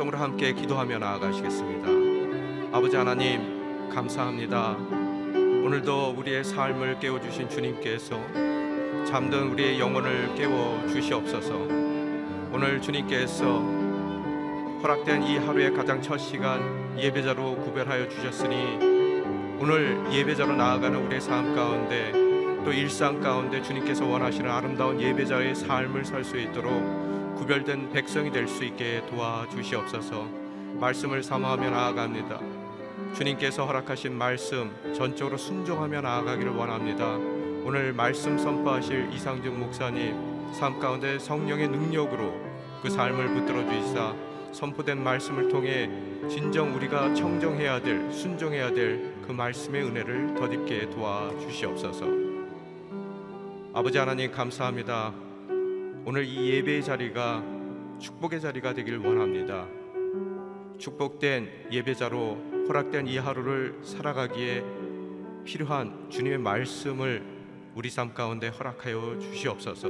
통성으로 함께 기도하며 나아가시겠습니다. 아버지 하나님 감사합니다. 오늘도 우리의 삶을 깨워주신 주님께서 잠든 우리의 영혼을 깨워 주시옵소서. 오늘 주님께서 허락된 이 하루의 가장 첫 시간 예배자로 구별하여 주셨으니 오늘 예배자로 나아가는 우리의 삶 가운데 또 일상 가운데 주님께서 원하시는 아름다운 예배자의 삶을 살 수 있도록 구별된 백성이 될 수 있게 도와주시옵소서. 말씀을 사모하며 나아갑니다. 주님께서 허락하신 말씀 전적으로 순종하며 나아가기를 원합니다. 오늘 말씀 선포하실 이상준 목사님 삶 가운데 성령의 능력으로 그 삶을 붙들어 주시사 선포된 말씀을 통해 진정 우리가 청정해야 될 순종해야 될 그 말씀의 은혜를 덧입게 도와주시옵소서. 아버지 하나님 감사합니다. 오늘 이 예배의 자리가 축복의 자리가 되길 원합니다. 축복된 예배자로 허락된 이 하루를 살아가기에 필요한 주님의 말씀을 우리 삶 가운데 허락하여 주시옵소서.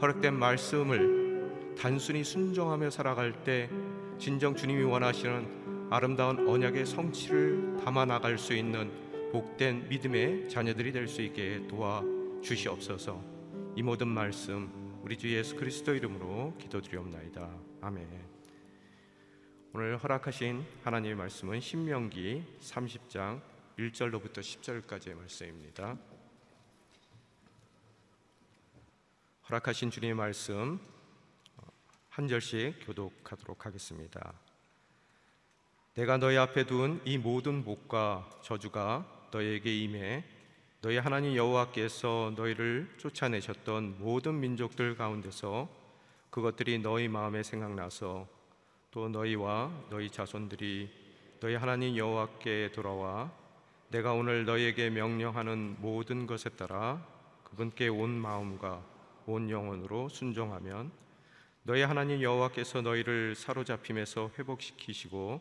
허락된 말씀을 단순히 순종하며 살아갈 때 진정 주님이 원하시는 아름다운 언약의 성취를 담아 나갈 수 있는 복된 믿음의 자녀들이 될 수 있게 도와 주시옵소서. 이 모든 말씀 우리 주 예수 그리스도 이름으로 기도드리옵나이다. 아멘. 오늘 허락하신 하나님의 말씀은 신명기 30장 1절로부터 10절까지의 말씀입니다. 허락하신 주님의 말씀 한 절씩 교독하도록 하겠습니다. 내가 너희 앞에 둔 이 모든 복과 저주가 너희에게 임해 너희 하나님 여호와께서 너희를 쫓아내셨던 모든 민족들 가운데서 그것들이 너희 마음에 생각나서 또 너희와 너희 자손들이 너희 하나님 여호와께 돌아와 내가 오늘 너희에게 명령하는 모든 것에 따라 그분께 온 마음과 온 영혼으로 순종하면 너희 하나님 여호와께서 너희를 사로잡힘에서 회복시키시고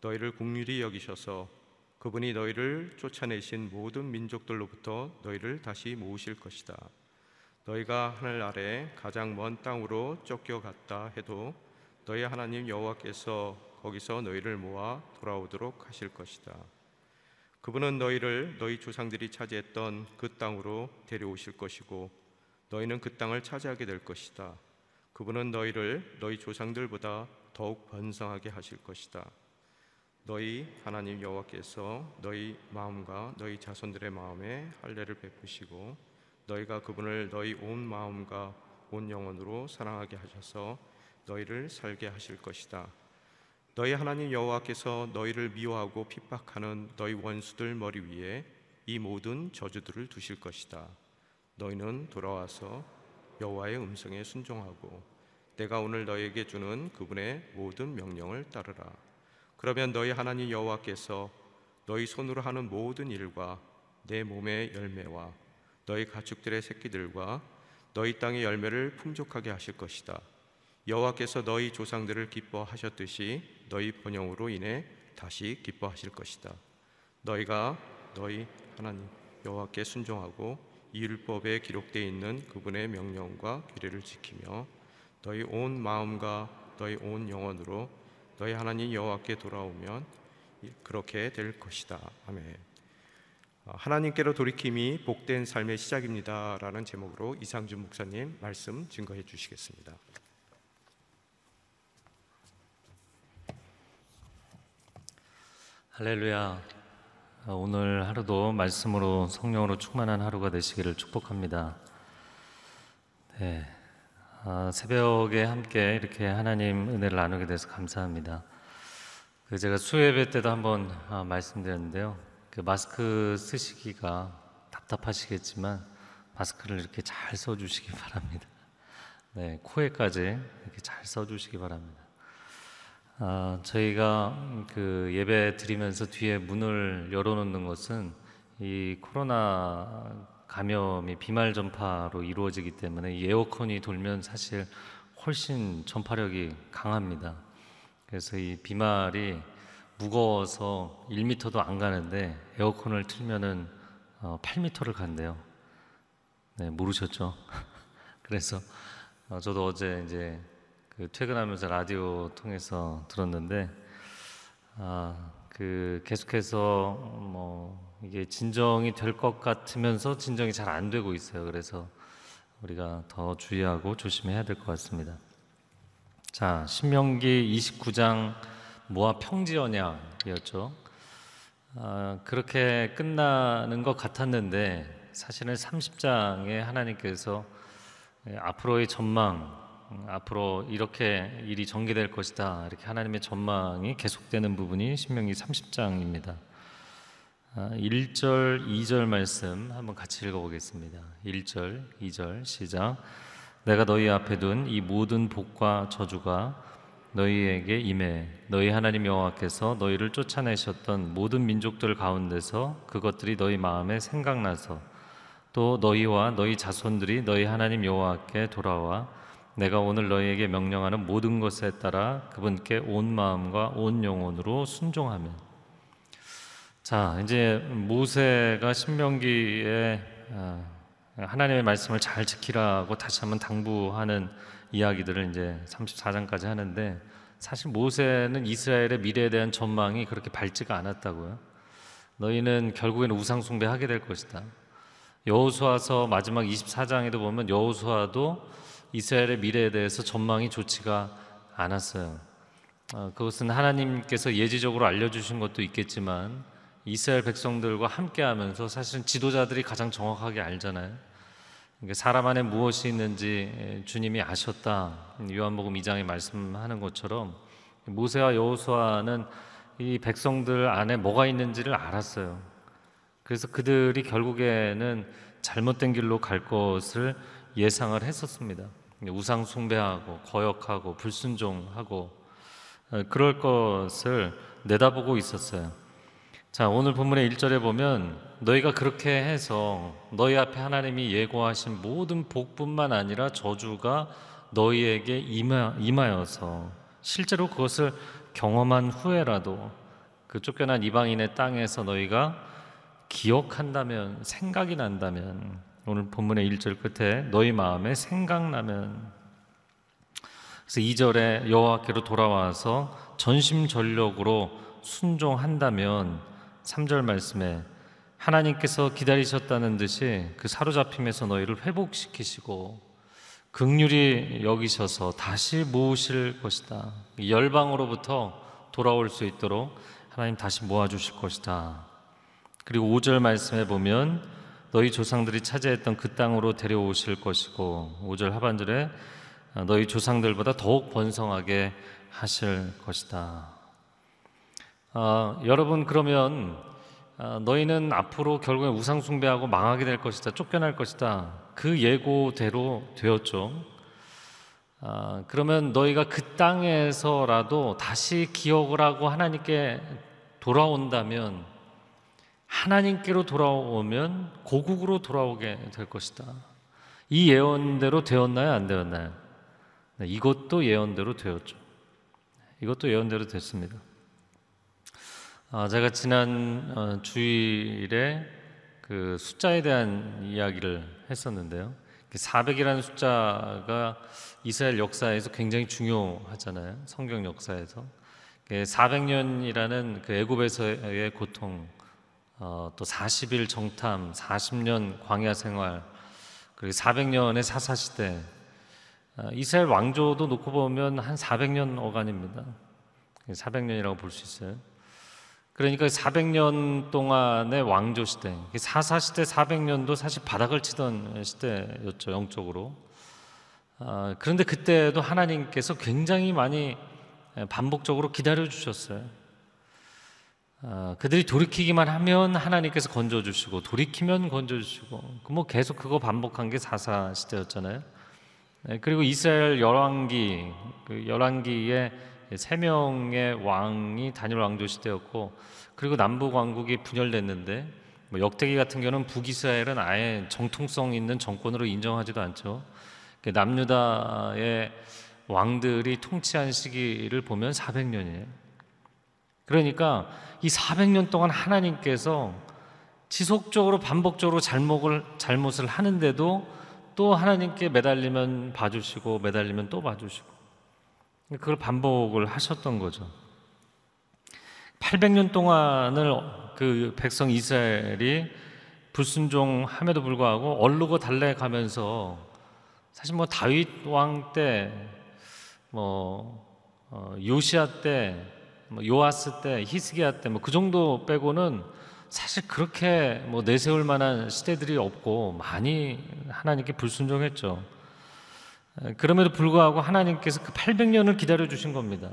너희를 국률이 여기셔서 그분이 너희를 쫓아내신 모든 민족들로부터 너희를 다시 모으실 것이다. 너희가 하늘 아래 가장 먼 땅으로 쫓겨갔다 해도 너희 하나님 여호와께서 거기서 너희를 모아 돌아오도록 하실 것이다. 그분은 너희를 너희 조상들이 차지했던 그 땅으로 데려오실 것이고 너희는 그 땅을 차지하게 될 것이다. 그분은 너희를 너희 조상들보다 더욱 번성하게 하실 것이다. 너희 하나님 여호와께서 너희 마음과 너희 자손들의 마음에 할례를 베푸시고 너희가 그분을 너희 온 마음과 온 영혼으로 사랑하게 하셔서 너희를 살게 하실 것이다. 너희 하나님 여호와께서 너희를 미워하고 핍박하는 너희 원수들 머리 위에 이 모든 저주들을 두실 것이다. 너희는 돌아와서 여호와의 음성에 순종하고 내가 오늘 너희에게 주는 그분의 모든 명령을 따르라. 그러면 너희 하나님 여호와께서 너희 손으로 하는 모든 일과 내 몸의 열매와 너희 가축들의 새끼들과 너희 땅의 열매를 풍족하게 하실 것이다. 여호와께서 너희 조상들을 기뻐하셨듯이 너희 번영으로 인해 다시 기뻐하실 것이다. 너희가 너희 하나님 여호와께 순종하고 이 율법에 기록되어 있는 그분의 명령과 규례를 지키며 너희 온 마음과 너희 온 영혼으로 너희 하나님 여호와께 돌아오면 그렇게 될 것이다. 아멘. 어, 하나님께로 돌이킴이 복된 삶의 시작입니다라는 제목으로 이상준 목사님 말씀 증거해 주시겠습니다. 할렐루야. 어, 오늘 하루도 말씀으로 성령으로 충만한 하루가 되시기를 축복합니다. 네. 아, 새벽에 함께 이렇게 하나님 은혜를 나누게 돼서 감사합니다. 그 제가 수예배 때도 한번 아, 말씀드렸는데요. 그 마스크 쓰시기가 답답하시겠지만 마스크를 이렇게 잘 써주시기 바랍니다. 네, 코에까지 이렇게 잘 써주시기 바랍니다. 아, 저희가 그 예배 드리면서 뒤에 문을 열어놓는 것은 이 코로나 감염이 비말 전파로 이루어지기 때문에 에어컨이 돌면 사실 훨씬 전파력이 강합니다. 그래서 이 비말이 무거워서 1m도 안 가는데 에어컨을 틀면은 8m를 어, 간대요. 네, 모르셨죠? 그래서 어, 저도 어제 이제 그 퇴근하면서 라디오 통해서 들었는데 아, 그 계속해서 뭐 이게 진정이 될 것 같으면서 진정이 잘 안 되고 있어요. 그래서 우리가 더 주의하고 조심해야 될 것 같습니다. 자, 신명기 29장 모아 평지 언약이었죠. 아, 그렇게 끝나는 것 같았는데 사실은 30장에 하나님께서 예, 앞으로의 전망, 음, 앞으로 이렇게 일이 전개될 것이다. 이렇게 하나님의 전망이 계속되는 부분이 신명기 30장입니다. 1절, 2절 말씀 한번 같이 읽어보겠습니다. 1절, 2절 시작. 내가 너희 앞에 둔 이 모든 복과 저주가 너희에게 임해 너희 하나님 여호와께서 너희를 쫓아내셨던 모든 민족들 가운데서 그것들이 너희 마음에 생각나서 또 너희와 너희 자손들이 너희 하나님 여호와께 돌아와 내가 오늘 너희에게 명령하는 모든 것에 따라 그분께 온 마음과 온 영혼으로 순종하면 자 이제 모세가 신명기에 아, 하나님의 말씀을 잘 지키라고 다시 한번 당부하는 이야기들을 이제 34장까지 하는데 사실 모세는 이스라엘의 미래에 대한 전망이 그렇게 밝지가 않았다고요. 너희는 결국에는 우상 숭배하게 될 것이다. 여호수아서 마지막 24장에도 보면 여호수아도 이스라엘의 미래에 대해서 전망이 좋지가 않았어요. 어, 그것은 하나님께서 예지적으로 알려주신 것도 있겠지만 이스라엘 백성들과 함께하면서 사실은 지도자들이 가장 정확하게 알잖아요. 그러니까 사람 안에 무엇이 있는지 주님이 아셨다. 요한복음 2장에 말씀하는 것처럼 모세와 여호수아는 이 백성들 안에 뭐가 있는지를 알았어요. 그래서 그들이 결국에는 잘못된 길로 갈 것을 예상을 했었습니다. 우상 숭배하고 거역하고 불순종하고 어, 그럴 것을 내다보고 있었어요. 자, 오늘 본문의 1절에 보면 너희가 그렇게 해서 너희 앞에 하나님이 예고하신 모든 복뿐만 아니라 저주가 너희에게 임하, 임하여서 실제로 그것을 경험한 후에라도 그 쫓겨난 이방인의 땅에서 너희가 기억한다면 생각이 난다면 오늘 본문의 1절 끝에 너희 마음에 생각나면 그래서 2절에 여호와께로 돌아와서 전심전력으로 순종한다면 3절 말씀에 하나님께서 기다리셨다는 듯이 그 사로잡힘에서 너희를 회복시키시고 극률이 여기셔서 다시 모으실 것이다. 열방으로부터 돌아올 수 있도록 하나님 다시 모아 주실 것이다. 그리고 5절 말씀에 보면 너희 조상들이 차지했던 그 땅으로 데려오실 것이고 5절 하반절에 너희 조상들보다 더욱 번성하게 하실 것이다. 아, 여러분 그러면 아, 너희는 앞으로 결국에 우상 숭배하고 망하게 될 것이다, 쫓겨날 것이다. 그 예고대로 되었죠. 아, 그러면 너희가 그 땅에서라도 다시 기억을 하고 하나님께 돌아온다면 하나님께로 돌아오면 고국으로 돌아오게 될 것이다. 이 예언대로 되었나요? 안 되었나요? 네, 이것도 예언대로 되었죠. 이것도 예언대로 됐습니다. 아, 제가 지난 어, 주일에 그 숫자에 대한 이야기를 했었는데요. 400이라는 숫자가 이스라엘 역사에서 굉장히 중요하잖아요. 성경 역사에서. 400년이라는 그 애굽에서의 고통, 어, 또 40일 정탐, 40년 광야 생활, 그리고 400년의 사사 시대. 어, 이스라엘 왕조도 놓고 보면 한 400년 어간입니다. 400년이라고 볼 수 있어요. 그러니까 400년 동안의 왕조 시대, 사사 시대 400년도 사실 바닥을 치던 시대였죠 영적으로. 아, 그런데 그때도 하나님께서 굉장히 많이 반복적으로 기다려 주셨어요. 아, 그들이 돌이키기만 하면 하나님께서 건져 주시고 돌이키면 건져 주시고 그 뭐 계속 그거 반복한 게 사사 시대였잖아요. 네, 그리고 이스라엘 열왕기 그 열왕기에 세 명의 왕이 단일 왕조 시대였고 그리고 남북 왕국이 분열됐는데 뭐 역대기 같은 경우는 북이스라엘은 아예 정통성 있는 정권으로 인정하지도 않죠. 그 남유다의 왕들이 통치한 시기를 보면 400년이에요. 그러니까 이 400년 동안 하나님께서 지속적으로 반복적으로 잘못을 잘못을 하는데도 또 하나님께 매달리면 봐주시고 매달리면 또 봐주시고 그걸 반복을 하셨던 거죠. 800년 동안을 그 백성 이스라엘이 불순종함에도 불구하고 얼르고 달래가면서 사실 뭐 다윗 왕 때, 뭐 어, 요시아 때, 뭐 요아스 때, 히스기야 때 뭐 그 정도 빼고는 사실 그렇게 뭐 내세울 만한 시대들이 없고 많이 하나님께 불순종했죠. 에, 그럼에도 불구하고 하나님께서 그 800년을 기다려 주신 겁니다.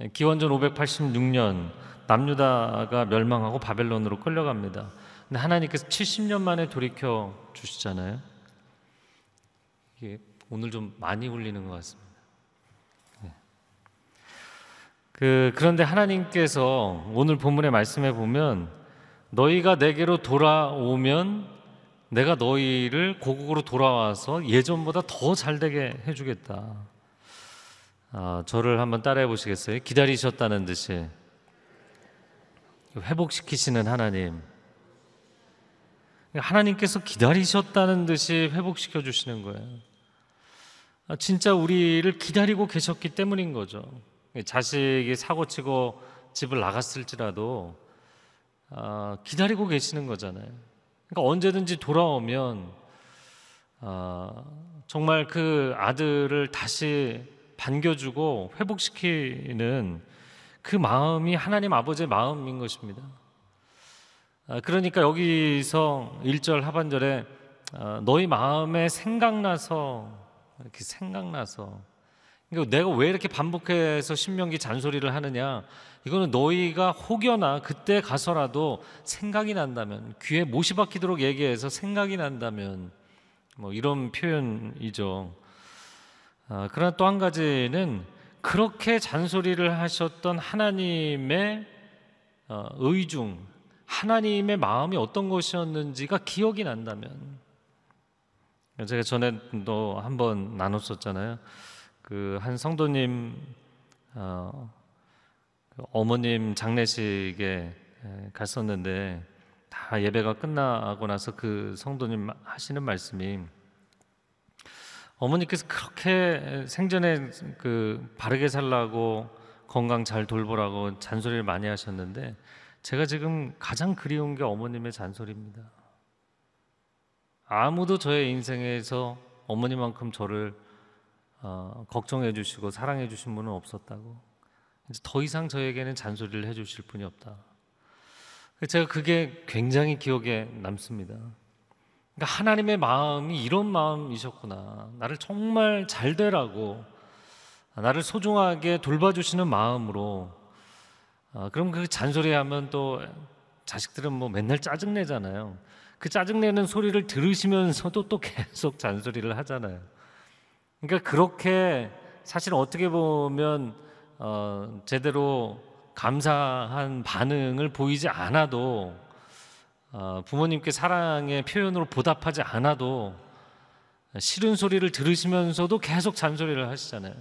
에, 기원전 586년 남유다가 멸망하고 바벨론으로 끌려갑니다. 근데 하나님께서 70년 만에 돌이켜 주시잖아요. 이게 오늘 좀 많이 울리는 것 같습니다. 네. 그 그런데 하나님께서 오늘 본문의 말씀에 보면 너희가 내게로 돌아오면 내가 너희를 고국으로 돌아와서 예전보다 더 잘되게 해주겠다. 아, 저를 한번 따라해 보시겠어요? 기다리셨다는 듯이 회복시키시는 하나님. 하나님께서 기다리셨다는 듯이 회복시켜 주시는 거예요. 아, 진짜 우리를 기다리고 계셨기 때문인 거죠. 자식이 사고 치고 집을 나갔을지라도 아, 기다리고 계시는 거잖아요. 그러니까 언제든지 돌아오면 아, 정말 그 아들을 다시 반겨주고 회복시키는 그 마음이 하나님 아버지의 마음인 것입니다. 아, 그러니까 여기서 1절 하반절에 아, 너희 마음에 생각나서 이렇게 생각나서 그러니까 내가 왜 이렇게 반복해서 신명기 잔소리를 하느냐 이거는 너희가 혹여나 그때 가서라도 생각이 난다면 귀에 못이 박히도록 얘기해서 생각이 난다면 뭐 이런 표현이죠. 아, 그러나 또 한 가지는 그렇게 잔소리를 하셨던 하나님의 어, 의중, 하나님의 마음이 어떤 것이었는지가 기억이 난다면 제가 전에도 한번 나눴었잖아요. 그 한 성도님 어, 그 어머님 장례식에 갔었는데 다 예배가 끝나고 나서 그 성도님 하시는 말씀이 어머니께서 그렇게 생전에 그 바르게 살라고 건강 잘 돌보라고 잔소리를 많이 하셨는데 제가 지금 가장 그리운 게 어머님의 잔소리입니다. 아무도 저의 인생에서 어머니만큼 저를 어, 걱정해 주시고 사랑해 주신 분은 없었다고. 이제 더 이상 저에게는 잔소리를 해 주실 분이 없다. 제가 그게 굉장히 기억에 남습니다. 그러니까 하나님의 마음이 이런 마음이셨구나. 나를 정말 잘 되라고 나를 소중하게 돌봐주시는 마음으로 아, 그럼 그 잔소리하면 또 자식들은 뭐 맨날 짜증 내잖아요. 그 짜증 내는 소리를 들으시면서도 또 계속 잔소리를 하잖아요. 그러니까 그렇게 사실 어떻게 보면 어, 제대로 감사한 반응을 보이지 않아도 어, 부모님께 사랑의 표현으로 보답하지 않아도 싫은 소리를 들으시면서도 계속 잔소리를 하시잖아요.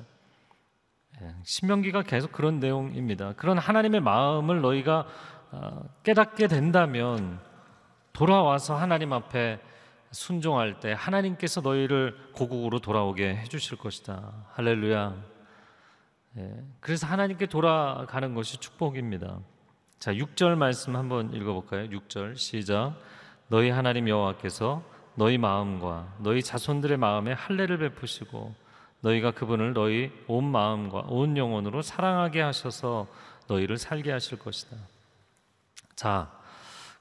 예, 신명기가 계속 그런 내용입니다. 그런 하나님의 마음을 너희가 어, 깨닫게 된다면 돌아와서 하나님 앞에 순종할 때 하나님께서 너희를 고국으로 돌아오게 해주실 것이다. 할렐루야. 예, 그래서 하나님께 돌아가는 것이 축복입니다. 자, 6절 말씀 한번 읽어볼까요? 6절 시작. 너희 하나님 여호와께서 너희 마음과 너희 자손들의 마음에 할례를 베푸시고 너희가 그분을 너희 온 마음과 온 영혼으로 사랑하게 하셔서 너희를 살게 하실 것이다. 자,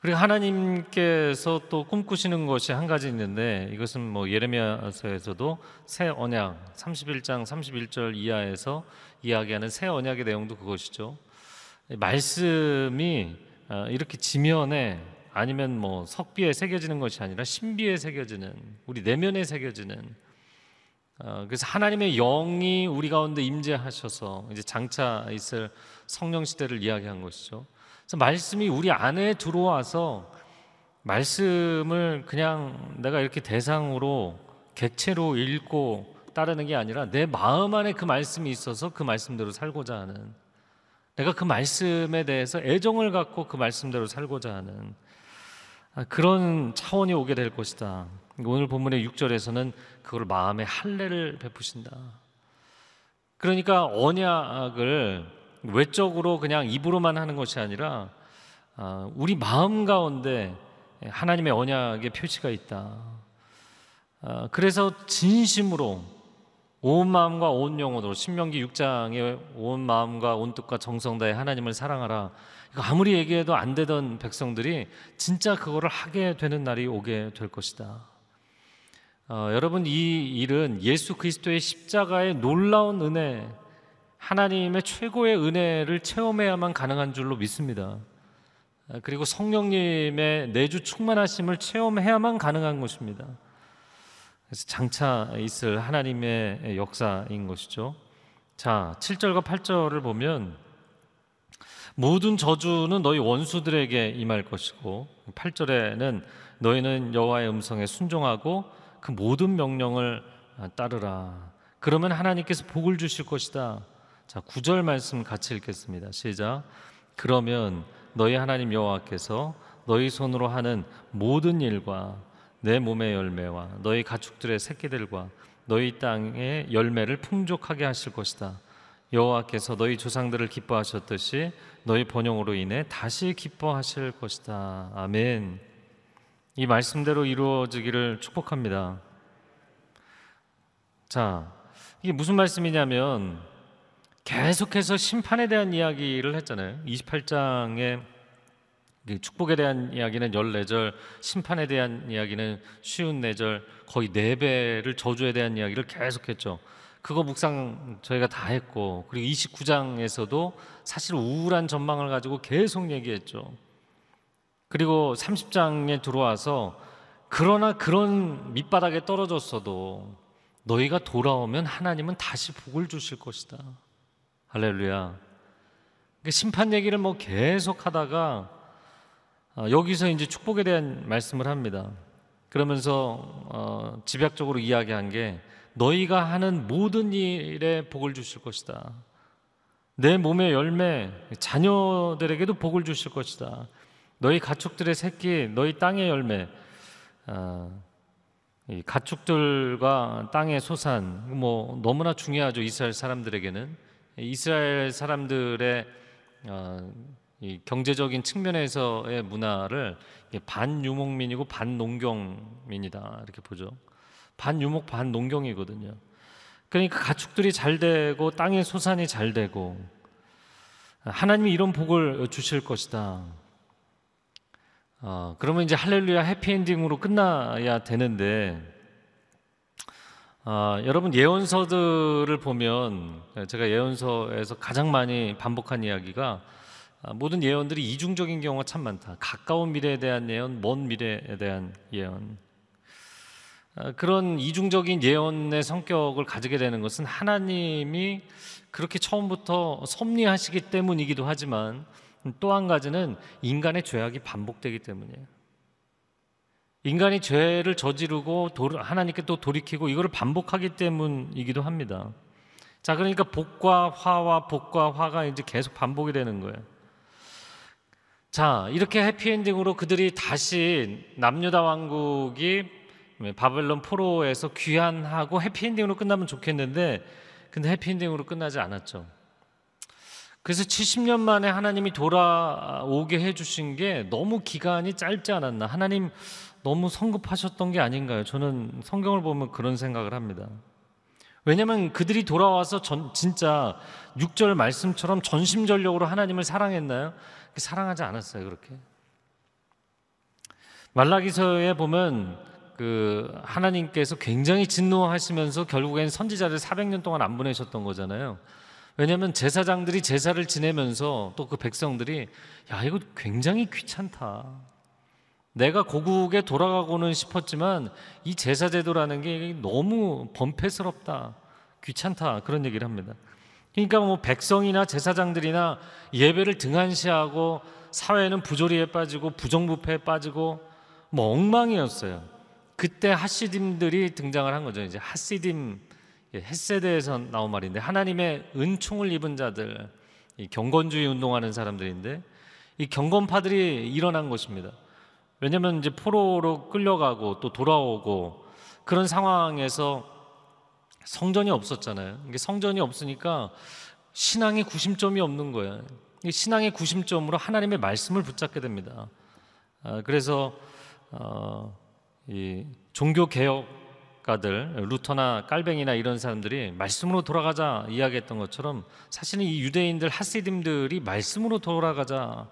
그리고 하나님께서 또 꿈꾸시는 것이 한 가지 있는데 이것은 뭐 예레미야서에서도 새 언약 31장 31절 이하에서 이야기하는 새 언약의 내용도 그것이죠. 말씀이 어, 이렇게 지면에 아니면 뭐 석비에 새겨지는 것이 아니라 신비에 새겨지는 우리 내면에 새겨지는 어, 그래서 하나님의 영이 우리 가운데 임재하셔서 이제 장차 있을 성령 시대를 이야기한 것이죠. 그래서 말씀이 우리 안에 들어와서 말씀을 그냥 내가 이렇게 대상으로 객체로 읽고 따르는 게 아니라 내 마음 안에 그 말씀이 있어서 그 말씀대로 살고자 하는 내가 그 말씀에 대해서 애정을 갖고 그 말씀대로 살고자 하는 아, 그런 차원이 오게 될 것이다. 오늘 본문의 6절에서는 그걸 마음에 할례를 베푸신다. 그러니까 언약을 외적으로 그냥 입으로만 하는 것이 아니라 아, 우리 마음 가운데 하나님의 언약의 표시가 있다. 아, 그래서 진심으로 온 마음과 온 영혼으로 신명기 6장에 온 마음과 온 뜻과 정성 다해 하나님을 사랑하라. 아무리 얘기해도 안 되던 백성들이 진짜 그거를 하게 되는 날이 오게 될 것이다. 어, 여러분 이 일은 예수 그리스도의 십자가의 놀라운 은혜, 하나님의 최고의 은혜를 체험해야만 가능한 줄로 믿습니다. 아, 그리고 성령님의 내주 충만하심을 체험해야만 가능한 것입니다. 그래서 장차 있을 하나님의 역사인 것이죠. 자, 7절과 8절을 보면 모든 저주는 너희 원수들에게 임할 것이고 8절에는 너희는 여호와의 음성에 순종하고 그 모든 명령을 따르라. 그러면 하나님께서 복을 주실 것이다. 자, 9절 말씀 같이 읽겠습니다. 시작. 그러면 너희 하나님 여호와께서 너희 손으로 하는 모든 일과 내 몸의 열매와 너희 가축들의 새끼들과 너희 땅의 열매를 풍족하게 하실 것이다. 여호와께서 너희 조상들을 기뻐하셨듯이 너희 번영으로 인해 다시 기뻐하실 것이다. 아멘. 이 말씀대로 이루어지기를 축복합니다. 자, 이게 무슨 말씀이냐면 계속해서 심판에 대한 이야기를 했잖아요. 28장에 축복에 대한 이야기는 14절, 심판에 대한 이야기는 쉬운 4절, 거의 4배를 저주에 대한 이야기를 계속했죠. 그거 묵상 저희가 다 했고 그리고 29장에서도 사실 우울한 전망을 가지고 계속 얘기했죠. 그리고 30장에 들어와서 그러나 그런 밑바닥에 떨어졌어도 너희가 돌아오면 하나님은 다시 복을 주실 것이다. 할렐루야. 그러니까 심판 얘기를 뭐 계속 하다가 어, 여기서 이제 축복에 대한 말씀을 합니다. 그러면서 어, 집약적으로 이야기한 게 너희가 하는 모든 일에 복을 주실 것이다. 내 몸의 열매, 자녀들에게도 복을 주실 것이다. 너희 가축들의 새끼, 너희 땅의 열매, 어, 이 가축들과 땅의 소산, 뭐 너무나 중요하죠 이스라엘 사람들에게는 이스라엘 사람들의 어, 이 경제적인 측면에서의 문화를 반유목민이고 반농경민이다 이렇게 보죠. 반유목 반농경이거든요. 그러니까 가축들이 잘 되고 땅의 소산이 잘 되고 하나님이 이런 복을 주실 것이다. 어, 그러면 이제 할렐루야 해피엔딩으로 끝나야 되는데 어, 여러분 예언서들을 보면 제가 예언서에서 가장 많이 반복한 이야기가 아, 모든 예언들이 이중적인 경우가 참 많다. 가까운 미래에 대한 예언, 먼 미래에 대한 예언. 아, 그런 이중적인 예언의 성격을 가지게 되는 것은 하나님이 그렇게 처음부터 섭리하시기 때문이기도 하지만 또 한 가지는 인간의 죄악이 반복되기 때문이에요. 인간이 죄를 저지르고 하나님께 또 돌이키고 이거를 반복하기 때문이기도 합니다. 자, 그러니까 복과 화와 복과 화가 이제 계속 반복이 되는 거예요. 자, 이렇게 해피엔딩으로 그들이 다시 남유다 왕국이 바벨론 포로에서 귀환하고 해피엔딩으로 끝나면 좋겠는데 근데 해피엔딩으로 끝나지 않았죠. 그래서 70년 만에 하나님이 돌아오게 해주신 게 너무 기간이 짧지 않았나. 하나님 너무 성급하셨던 게 아닌가요? 저는 성경을 보면 그런 생각을 합니다. 왜냐하면 그들이 돌아와서 전, 진짜 6절 말씀처럼 전심전력으로 하나님을 사랑했나요? 사랑하지 않았어요, 그렇게. 말라기서에 보면 그 하나님께서 굉장히 진노하시면서 결국엔 선지자를 400년 동안 안 보내셨던 거잖아요. 왜냐하면 제사장들이 제사를 지내면서 또 그 백성들이 야 이거 굉장히 귀찮다. 내가 고국에 돌아가고는 싶었지만 이 제사 제도라는 게 너무 범패스럽다, 귀찮다 그런 얘기를 합니다. 그러니까 뭐 백성이나 제사장들이나 예배를 등한시하고 사회는 부조리에 빠지고 부정부패에 빠지고 뭐 엉망이었어요. 그때 하시딤들이 등장을 한 거죠. 이제 하시딤 햇세대에서 나온 말인데 하나님의 은총을 입은 자들, 경건주의 운동하는 사람들인데 이 경건파들이 일어난 것입니다. 왜냐면 이제 포로로 끌려가고 또 돌아오고 그런 상황에서 성전이 없었잖아요. 이게 성전이 없으니까 신앙의 구심점이 없는 거예요. 이 신앙의 구심점으로 하나님의 말씀을 붙잡게 됩니다. 아, 그래서 어, 이 종교 개혁 가들 루터나 깔뱅이나 이런 사람들이 말씀으로 돌아가자 이야기했던 것처럼 사실은 이 유대인들 하시딤들이 말씀으로 돌아가자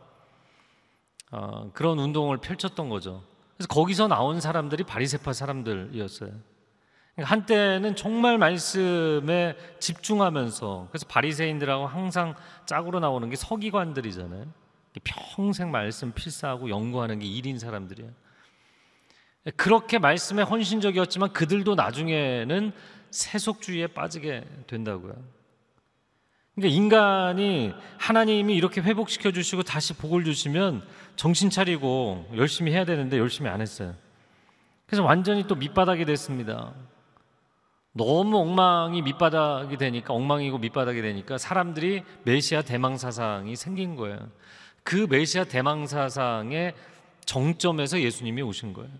어, 그런 운동을 펼쳤던 거죠. 그래서 거기서 나온 사람들이 바리세파 사람들이었어요. 그러니까 한때는 정말 말씀에 집중하면서 그래서 바리새인들하고 항상 짝으로 나오는 게 서기관들이잖아요. 평생 말씀 필사하고 연구하는 게 일인 사람들이에요. 그렇게 말씀에 헌신적이었지만 그들도 나중에는 세속주의에 빠지게 된다고요. 그러니까 인간이 하나님이 이렇게 회복시켜 주시고 다시 복을 주시면 정신 차리고 열심히 해야 되는데 열심히 안 했어요. 그래서 완전히 또 밑바닥이 됐습니다. 너무 엉망이 밑바닥이 되니까 엉망이고 밑바닥이 되니까 사람들이 메시아 대망 사상이 생긴 거예요. 그 메시아 대망 사상의 정점에서 예수님이 오신 거예요.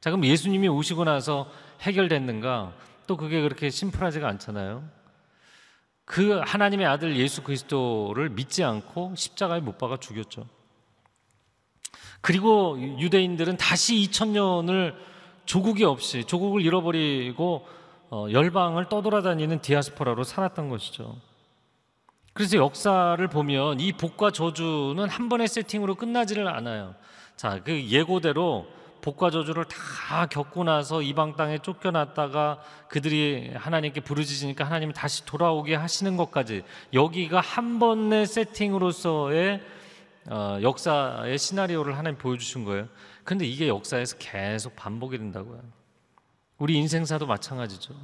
자, 그럼 예수님이 오시고 나서 해결됐는가? 또 그게 그렇게 심플하지가 않잖아요. 그 하나님의 아들 예수 그리스도를 믿지 않고 십자가에 못 박아 죽였죠. 그리고 유대인들은 다시 2000년을 조국이 없이 조국을 잃어버리고 어, 열방을 떠돌아다니는 디아스포라로 살았던 것이죠. 그래서 역사를 보면 이 복과 저주는 한 번의 세팅으로 끝나지를 않아요. 자, 그 예고대로 복과 저주를 다 겪고 나서 이방 땅에 쫓겨났다가 그들이 하나님께 부르짖으니까 하나님이 다시 돌아오게 하시는 것까지 여기가 한 번의 세팅으로서의 어, 역사의 시나리오를 하나님 보여주신 거예요. 근데 이게 역사에서 계속 반복이 된다고요. 우리 인생사도 마찬가지죠.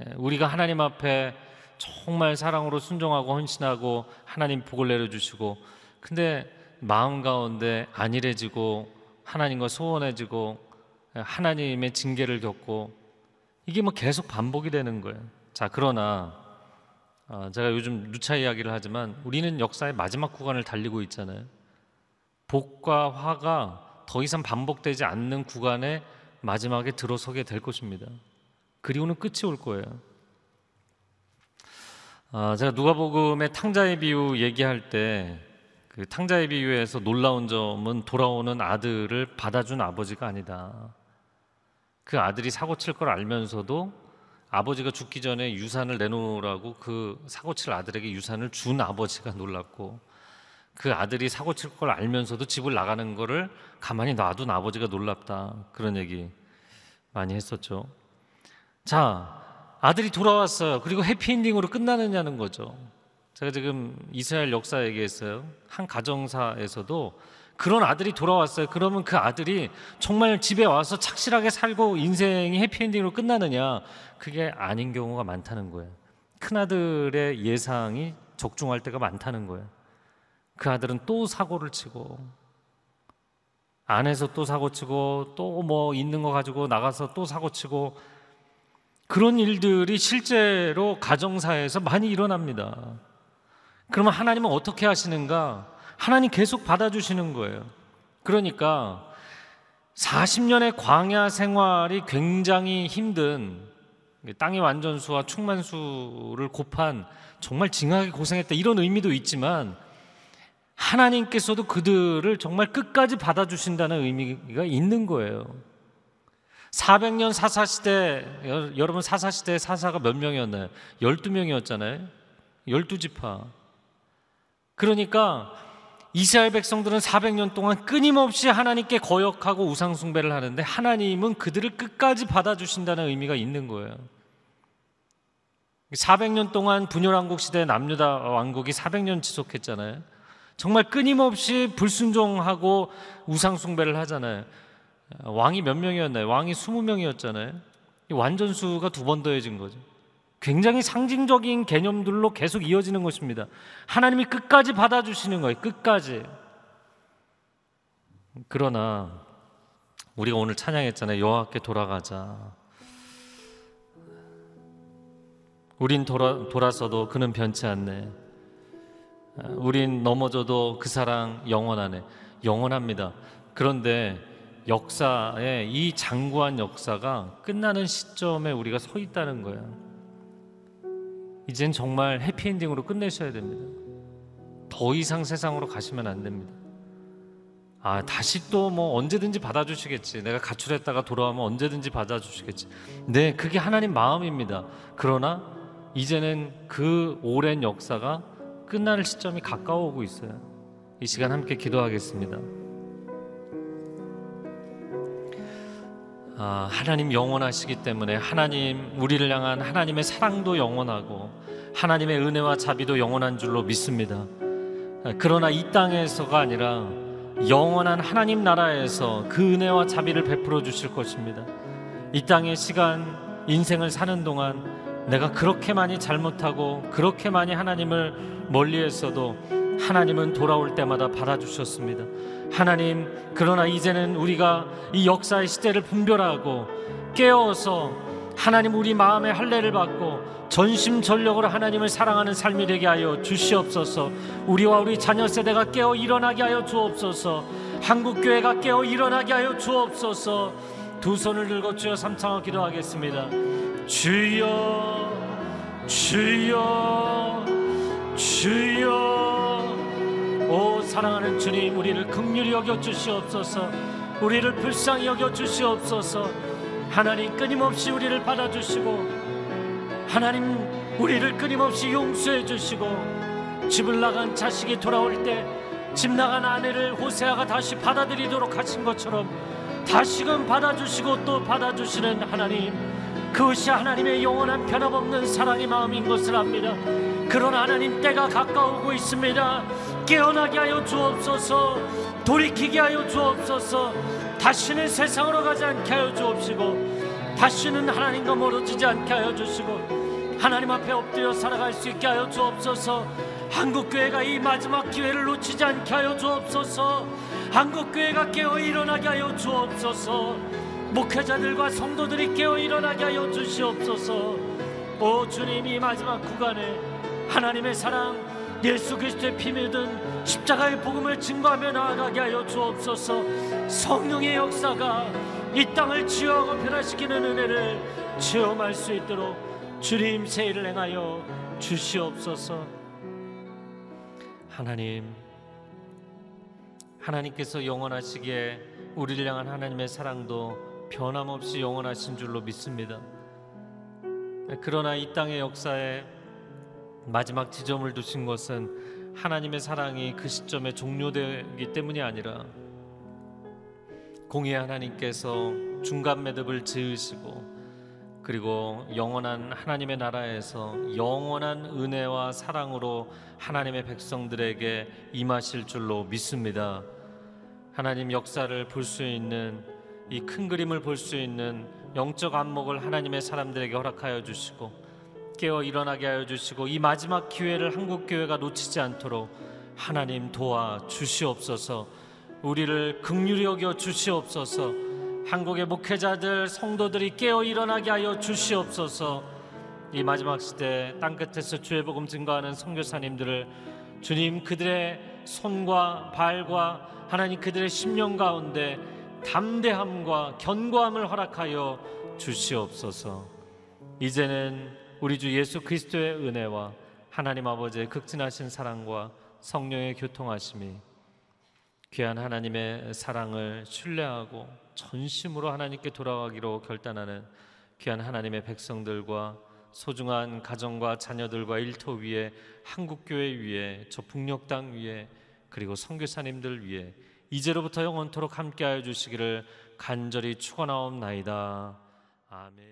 예, 우리가 하나님 앞에 정말 사랑으로 순종하고 헌신하고 하나님 복을 내려주시고 근데 마음 가운데 안일해지고 하나님과 소원해지고 하나님의 징계를 겪고 이게 뭐 계속 반복이 되는 거예요. 자 그러나 어, 제가 요즘 누차 이야기를 하지만 우리는 역사의 마지막 구간을 달리고 있잖아요. 복과 화가 더 이상 반복되지 않는 구간에 마지막에 들어서게 될 것입니다. 그리고는 끝이 올 거예요. 아, 제가 누가복음의 탕자의 비유 얘기할 때 그 탕자의 비유에서 놀라운 점은 돌아오는 아들을 받아준 아버지가 아니다. 그 아들이 사고 칠 걸 알면서도 아버지가 죽기 전에 유산을 내놓으라고 그 사고 칠 아들에게 유산을 준 아버지가 놀랐고 그 아들이 사고 칠 걸 알면서도 집을 나가는 거를 가만히 놔둔 아버지가 놀랍다. 그런 얘기 많이 했었죠. 자, 아들이 돌아왔어요. 그리고 해피엔딩으로 끝나느냐는 거죠. 제가 지금 이스라엘 역사 얘기했어요. 한 가정사에서도 그런 아들이 돌아왔어요. 그러면 그 아들이 정말 집에 와서 착실하게 살고 인생이 해피엔딩으로 끝나느냐? 그게 아닌 경우가 많다는 거예요. 큰 아들의 예상이 적중할 때가 많다는 거예요. 그 아들은 또 사고를 치고 안에서 또 사고 치고 또 뭐 있는 거 가지고 나가서 또 사고 치고 그런 일들이 실제로 가정사에서 많이 일어납니다. 그러면 하나님은 어떻게 하시는가? 하나님 계속 받아주시는 거예요. 그러니까 40년의 광야 생활이 굉장히 힘든 땅의 완전수와 충만수를 곱한 정말 징하게 고생했다 이런 의미도 있지만 하나님께서도 그들을 정말 끝까지 받아주신다는 의미가 있는 거예요. 400년 사사 시대, 여러분 사사 시대 사사가 몇 명이었나요? 12명이었잖아요. 12지파. 그러니까 이스라엘 백성들은 400년 동안 끊임없이 하나님께 거역하고 우상숭배를 하는데 하나님은 그들을 끝까지 받아주신다는 의미가 있는 거예요. 400년 동안 분열왕국 시대 남유다 왕국이 400년 지속했잖아요. 정말 끊임없이 불순종하고 우상숭배를 하잖아요. 왕이 몇 명이었나요? 왕이 20명이었잖아요. 완전수가 두 번 더해진 거죠. 굉장히 상징적인 개념들로 계속 이어지는 것입니다. 하나님이 끝까지 받아주시는 거예요. 끝까지. 그러나 우리가 오늘 찬양했잖아요. 여호와께 돌아가자. 우린 돌아, 돌아서도 그는 변치 않네. 우린 넘어져도 그 사랑 영원하네. 영원합니다. 그런데 역사의 이 장구한 역사가 끝나는 시점에 우리가 서 있다는 거야. 이젠 정말 해피엔딩으로 끝내셔야 됩니다. 더 이상 세상으로 가시면 안 됩니다. 아, 다시 또 뭐 언제든지 받아주시겠지. 내가 가출했다가 돌아오면 언제든지 받아주시겠지. 네, 그게 하나님 마음입니다. 그러나 이제는 그 오랜 역사가 끝날 시점이 가까워오고 있어요. 이 시간 함께 기도하겠습니다. 아, 하나님 영원하시기 때문에 하나님 우리를 향한 하나님의 사랑도 영원하고 하나님의 은혜와 자비도 영원한 줄로 믿습니다. 아, 그러나 이 땅에서가 아니라 영원한 하나님 나라에서 그 은혜와 자비를 베풀어 주실 것입니다. 이 땅의 시간, 인생을 사는 동안 내가 그렇게 많이 잘못하고 그렇게 많이 하나님을 멀리했어도 하나님은 돌아올 때마다 받아주셨습니다. 하나님, 그러나 이제는 우리가 이 역사의 시대를 분별하고 깨어서 하나님 우리 마음의 할례를 받고 전심전력으로 하나님을 사랑하는 삶이 되게 하여 주시옵소서. 우리와 우리 자녀 세대가 깨어 일어나게 하여 주옵소서. 한국 교회가 깨어 일어나게 하여 주옵소서. 두 손을 들고 주여 삼창을 기도하겠습니다. 주여, 주여, 주여. 오 사랑하는 주님, 우리를 극률히 여겨 주시옵소서. 우리를 불쌍히 여겨 주시옵소서. 하나님 끊임없이 우리를 받아주시고 하나님 우리를 끊임없이 용서해 주시고 집을 나간 자식이 돌아올 때 집 나간 아내를 호세아가 다시 받아들이도록 하신 것처럼 다시금 받아주시고 또 받아주시는 하나님 그것이 하나님의 영원한 변함없는 사랑의 마음인 것을 압니다. 그러나 하나님 때가 가까우고 있습니다. 깨어나게 하여 주옵소서 돌이키게 하여 주옵소서 다시는 세상으로 가지 않게 하여 주옵시고 다시는 하나님과 멀어지지 않게 하여 주시고 하나님 앞에 엎드려 살아갈 수 있게 하여 주옵소서. 한국 교회가 이 마지막 기회를 놓치지 않게 하여 주옵소서. 한국 교회가 깨어 일어나게 하여 주옵소서. 목회자들과 성도들이 깨어 일어나게 하여 주시옵소서. 오 주님 이 마지막 구간에 하나님의 사랑 예수 그리스도의 피 묻은 십자가의 복음을 증거하며 나아가게 하여 주옵소서. 성령의 역사가 이 땅을 치유하고 변화시키는 은혜를 체험할 수 있도록 주님 세일을 행하여 주시옵소서. 하나님, 하나님께서 영원하시기에 우리를 향한 하나님의 사랑도 변함없이 영원하신 줄로 믿습니다. 그러나 이 땅의 역사에 마지막 지점을 두신 것은 하나님의 사랑이 그 시점에 종료되기 때문이 아니라 공의 하나님께서 중간 매듭을 지으시고 그리고 영원한 하나님의 나라에서 영원한 은혜와 사랑으로 하나님의 백성들에게 임하실 줄로 믿습니다. 하나님 역사를 볼 수 있는 이 큰 그림을 볼 수 있는 영적 안목을 하나님의 사람들에게 허락하여 주시고 깨어 일어나게 하여 주시고 이 마지막 기회를 한국 교회가 놓치지 않도록 하나님 도와 주시옵소서. 우리를 극률히 여겨 주시옵소서. 한국의 목회자들 성도들이 깨어 일어나게 하여 주시옵소서. 이 마지막 시대 땅 끝에서 주의 복음 증거하는 선교사님들을 주님 그들의 손과 발과 하나님 그들의 심령 가운데 담대함과 견고함을 허락하여 주시옵소서. 이제는 우리 주 예수 그리스도의 은혜와 하나님 아버지의 극진하신 사랑과 성령의 교통하심이 귀한 하나님의 사랑을 신뢰하고 전심으로 하나님께 돌아가기로 결단하는 귀한 하나님의 백성들과 소중한 가정과 자녀들과 일터 위에 한국 교회 위에 저 북녘 땅 위에 그리고 선교사님들 위에 이제로부터 영원토록 함께하여 주시기를 간절히 축원하옵나이다. 아멘.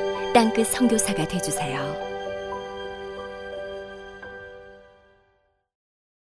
땅끝 선교사가 되주세요.